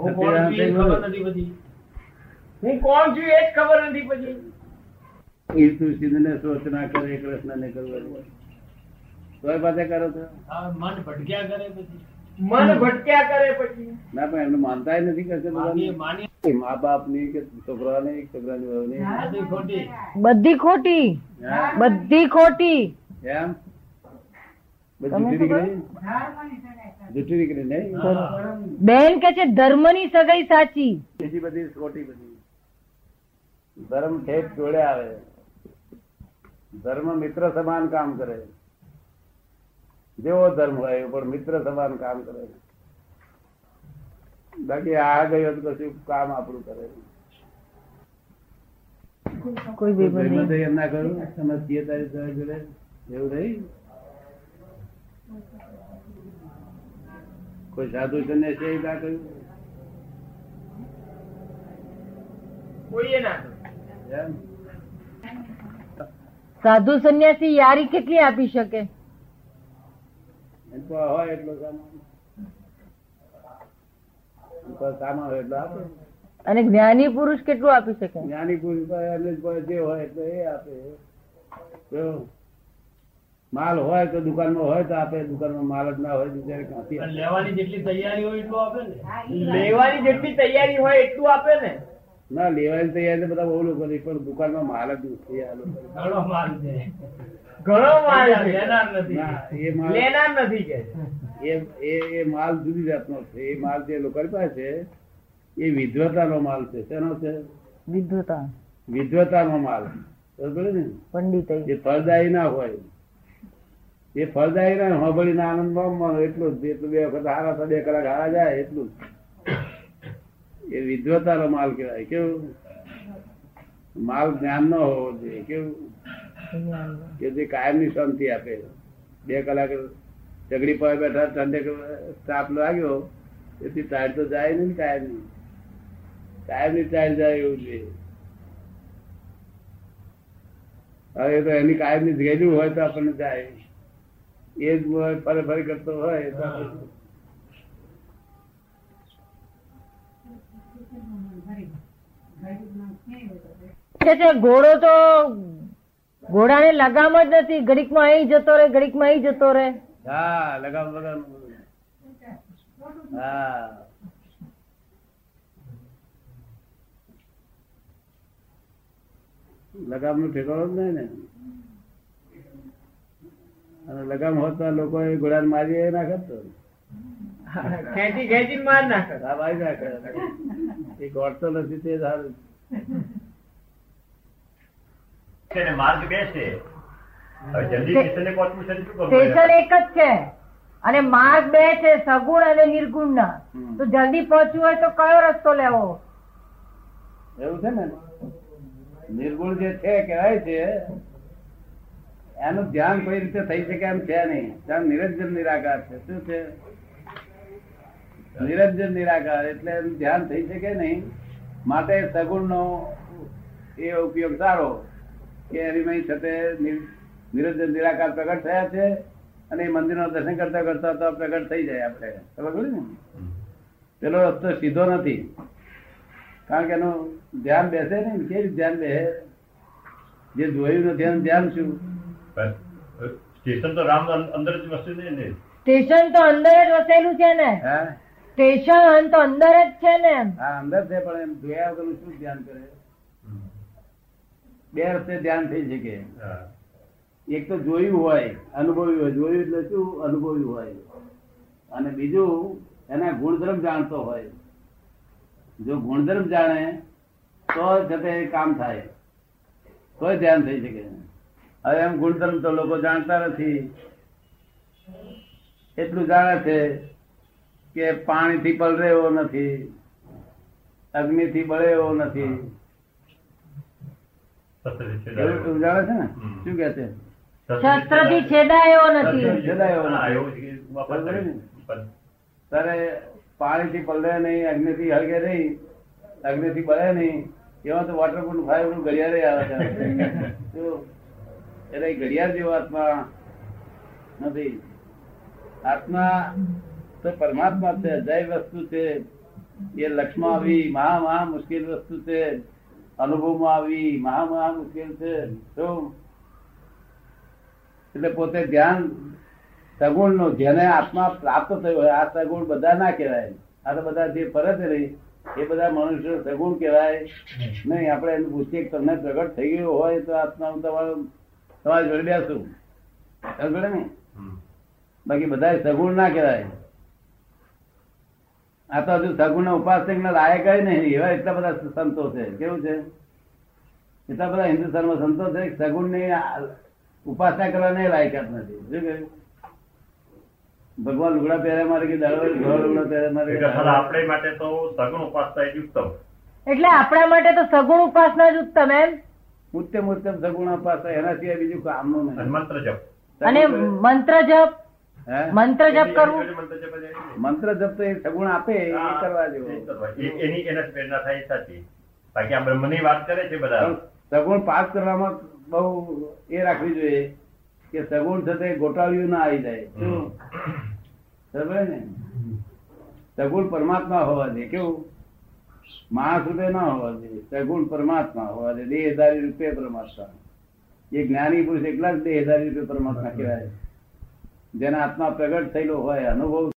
હું કોણ છું એ ખબર નથી પછી હું કોણ છું એ જ ખબર નથી પછી એ તુલસીને સોચ ના કરે કૃષ્ણ ને કરવાનું. તોય પાસે કરો છો? મન ભટક્યા કરે પછી. મન ભટક્યા કરે પછી. ના પણ એમને માનતા નથી કરશે મા બાપની કે છોકરાને છોકરાની છોકરા બધી ખોટી. બધી ખોટી. હા? બધી ખોટી. એમ? બધી નીકળી નહીં બેન કે છે ધર્મની સગાઈ સાચી. બીજી બધી ખોટી બધી. ધર્મ ઠેઠ જોડે આવે. ધર્મ મિત્ર સમાન કામ કરે. જેવો ધર્મ હોય પણ મિત્ર સમાન કામ કરે. બાકી આ ગયો તો કશું કામ આપણું કરે કોઈ બે એમ ના કરું. સમજીએ તારી જોડે? એવું નહીં? કોઈ સાધુ સંન્યાસી ના કહ્યું કોઈએ ના કર્યું. સાધુ સંન્યાસી યારી કેટલી આપી શકે? હોય એટલો સામાન એમ તો સામાન હોય એટલો આપે. અને જ્ઞાની પુરુષ કેટલું આપી શકે? જ્ઞાની પુરુષ જે હોય એટલે એ આપે. માલ હોય તો દુકાનમાં હોય તો આપે દુકાનમાં માલ જ ના હોય ક્યાંથી લેવાની જેટલી તૈયારી હોય એટલું આપે ને? લેવાની જેટલી તૈયારી હોય એટલું આપે ને. ના લેવાની તૈયારી બધા બહુ લોકો છે, પણ દુકાનમાં માલ જ નથી. ઘણો માલ છે. ઘણો માલ લેનાર નથી. એ માલ લેનાર નથી કે. એ એ એ માલ જુદી જાતનો છે. એ માલ જે લોકો પાસે છે એ વિદ્વતાનો માલ છે. શેનો છે? વિદ્વતા વિદ્વતાનો માલ. બરોબર ને? પંડિત. એ ફળદાયી ના હોય. એ ફળદાયી ના હોબળી ના આનંદમાં એટલું જ. એટલું બે વખત હારા થાય, બે કલાક હારા જાય એટલું જ. એ વિદ્વતાનો માલ કહેવાય કેવું? માલ જ્ઞાન નો હોવો જોઈએ કેવું? કે જે કાયમની શાંતિ આપે. બે કલાક ચગડી પર બેઠા ઠંડે તાપ લાગ્યો એથી ટાઈટ તો જાય નહીં ને કાયમની કાયમની ટાઈટ જાય એવું જોઈએ હવે તો એની કાયમની ગયેલું હોય તો આપણને જાય. એ જ ફરી કરતો હોય તો ઘોડો તો ઘોડાને લગામ જ નથી. ઘડીકમાં અહીં જતો રે ઘડીકમાં અહીં જતો રે હા લગામ લગામ. હા. લગામનું ઠેકાણો જ નહીં ને. અને લગામ હોતા લોકો એ ઘોડા મારી એ નાખત તો ખેંચી ખેંચીને માર નાખે. હા મારી નાખે. એ ગોળતો નથી તે સારું માર્ગ બે છે. હવે જલ્દી કિશને પહોંચવું છે તો શું કરવું? સ્ટેશન એક જ છે. અને માર્ગ બે છે સગુણ અને નિર્ગુણ ના તો જલ્દી પહોંચવું હોય તો કયો રસ્તો લેવો? એવું છે ને? નિર્ગુણ જે છે કહેવાય છે એનું ધ્યાન કોઈ રીતે થઈ શકે એમ છે નહીં. ત્યાં નિરંજન નિરાકાર છે. શું છે? નિરંજન નિરાકાર એટલે એનું ધ્યાન થઈ શકે નહીં. માટે સગુણ નો એ ઉપયોગ સારો કે એની સાથે નિરંજન નિરાકાર પ્રગટ થયા છે અને એ મંદિરનું દર્શન કરતા કરતા તો પ્રગટ થઈ જાય આપણે. ખબર ને? પેલો રસ્તો સીધો નથી. કારણ કે એનું ધ્યાન બેસે ને કેવી ધ્યાન બેસે? જે જોયું નથી એનું ધ્યાન શું? પણ સ્ટેશન તો રામ અંદર જ નહીં ને? સ્ટેશન તો અંદર જ વસેલું છે ને? સ્ટેશન તો અંદર જ છે ને હા અંદર છે પણ એમ જોયા વગરનું શું ધ્યાન કરે? બે રસ્તે ધ્યાન થઈ શકે. એક તો જોયું હોય અનુભવ્યું હોય. જોયું એટલે શું? અનુભવ્યું હોય. અને બીજું એના ગુણધર્મ જાણતો હોય. જો ગુણધર્મ જાણે તો જતે કામ થાય. તો ધ્યાન થઈ શકે. હવે એમ ગુણધર્મ તો લોકો જાણતા નથી. એટલું જાણે છે કે પાણીથી પલરે એવો નથી અગ્નિથી બળે એવો નથી એવું જાણે છે ને? શું કે છે? શસ્ત્રથી છેદાયો નથી. છેદાયો તારે પાણી થી પલરે નહીં અગ્નિ થી પલળે નહીં અગ્નિ થી બળે નહીં એવા તો વોટરપ્રૂફ ફાઈવ ઘડિયાળે આવે છે? એટલે ઘડિયાળ જેવો આત્મા નથી. આત્મા તો પરમાત્મા છે અજાય વસ્તુ છે. એ લક્ષમાં આવી મહા મહા મુશ્કેલ વસ્તુ છે. અનુભવમાં આવી મહા મહા મુશ્કેલ છે. શું એટલે પોતે ધ્યાન સગુણનું જેને આત્મા પ્રાપ્ત થયો હોય આ સગુણ બધા ના કહેવાય. આ તો બધા જે ફરજ રહી એ બધા મનુષ્ય સગુણ કહેવાય. નહીં આપણે એનું પૂછીએ તમને પ્રગટ થઈ ગયો હોય તો આત્મા તમારું તમારી જોડે બેસું. સમજે ને? બાકી બધા સગુણ ના કહેવાય. આ તો હજુ સગુણ ઉપાસક ના લાયક નહીં. એવા એટલા બધા સંતો છે. કેવું છે? એટલા બધા હિન્દુસ્તાનમાં સંતો છે સગુણની ઉપાસના કરવાની લાયકાત નથી. શું કહ્યું? ભગવાન લુગડા પહેર્યા મારે કે દાડો લુગડા પહેર્યા મારે? આપણે માટે તો સગુણ ઉપાસના જ ઉત્તમ. એટલે આપણા માટે તો સગુણ ઉપાસના જ ઉત્તમ એમ? ઉત્તમ ઉત્તમ સગુણ અપાશે એના સિવાય બીજું કામનું નહીં. મંત્ર જપ. અને મંત્ર જપ? મંત્ર જપ કરવું? મંત્ર જપ તો એ સગુણ આપે એ કરવા જેવો. એની એના પ્રેરણા થાય સાચી. બાકી આ બ્રહ્મની વાત કરે છે બધા. સગુણ પાસ કરવામાં બહુ એ રાખવી જોઈએ કે સગુણ થતે ગોટાળ્યું ના આવી જાય. શું સમજે ને? સગુણ પરમાત્મા હોવા જોઈએ. કેવું? માણસ રૂપે ના હોવા જોઈએ સગુણ પરમાત્મા હોવા જોઈએ દેહદારી રૂપે પરમાત્મા. એ જ્ઞાની પુરુષ એકલા જ દેહદારી રૂપે પરમાત્મા કહેવાય. જેના આત્મા પ્રગટ થયેલો હોય, અનુભવ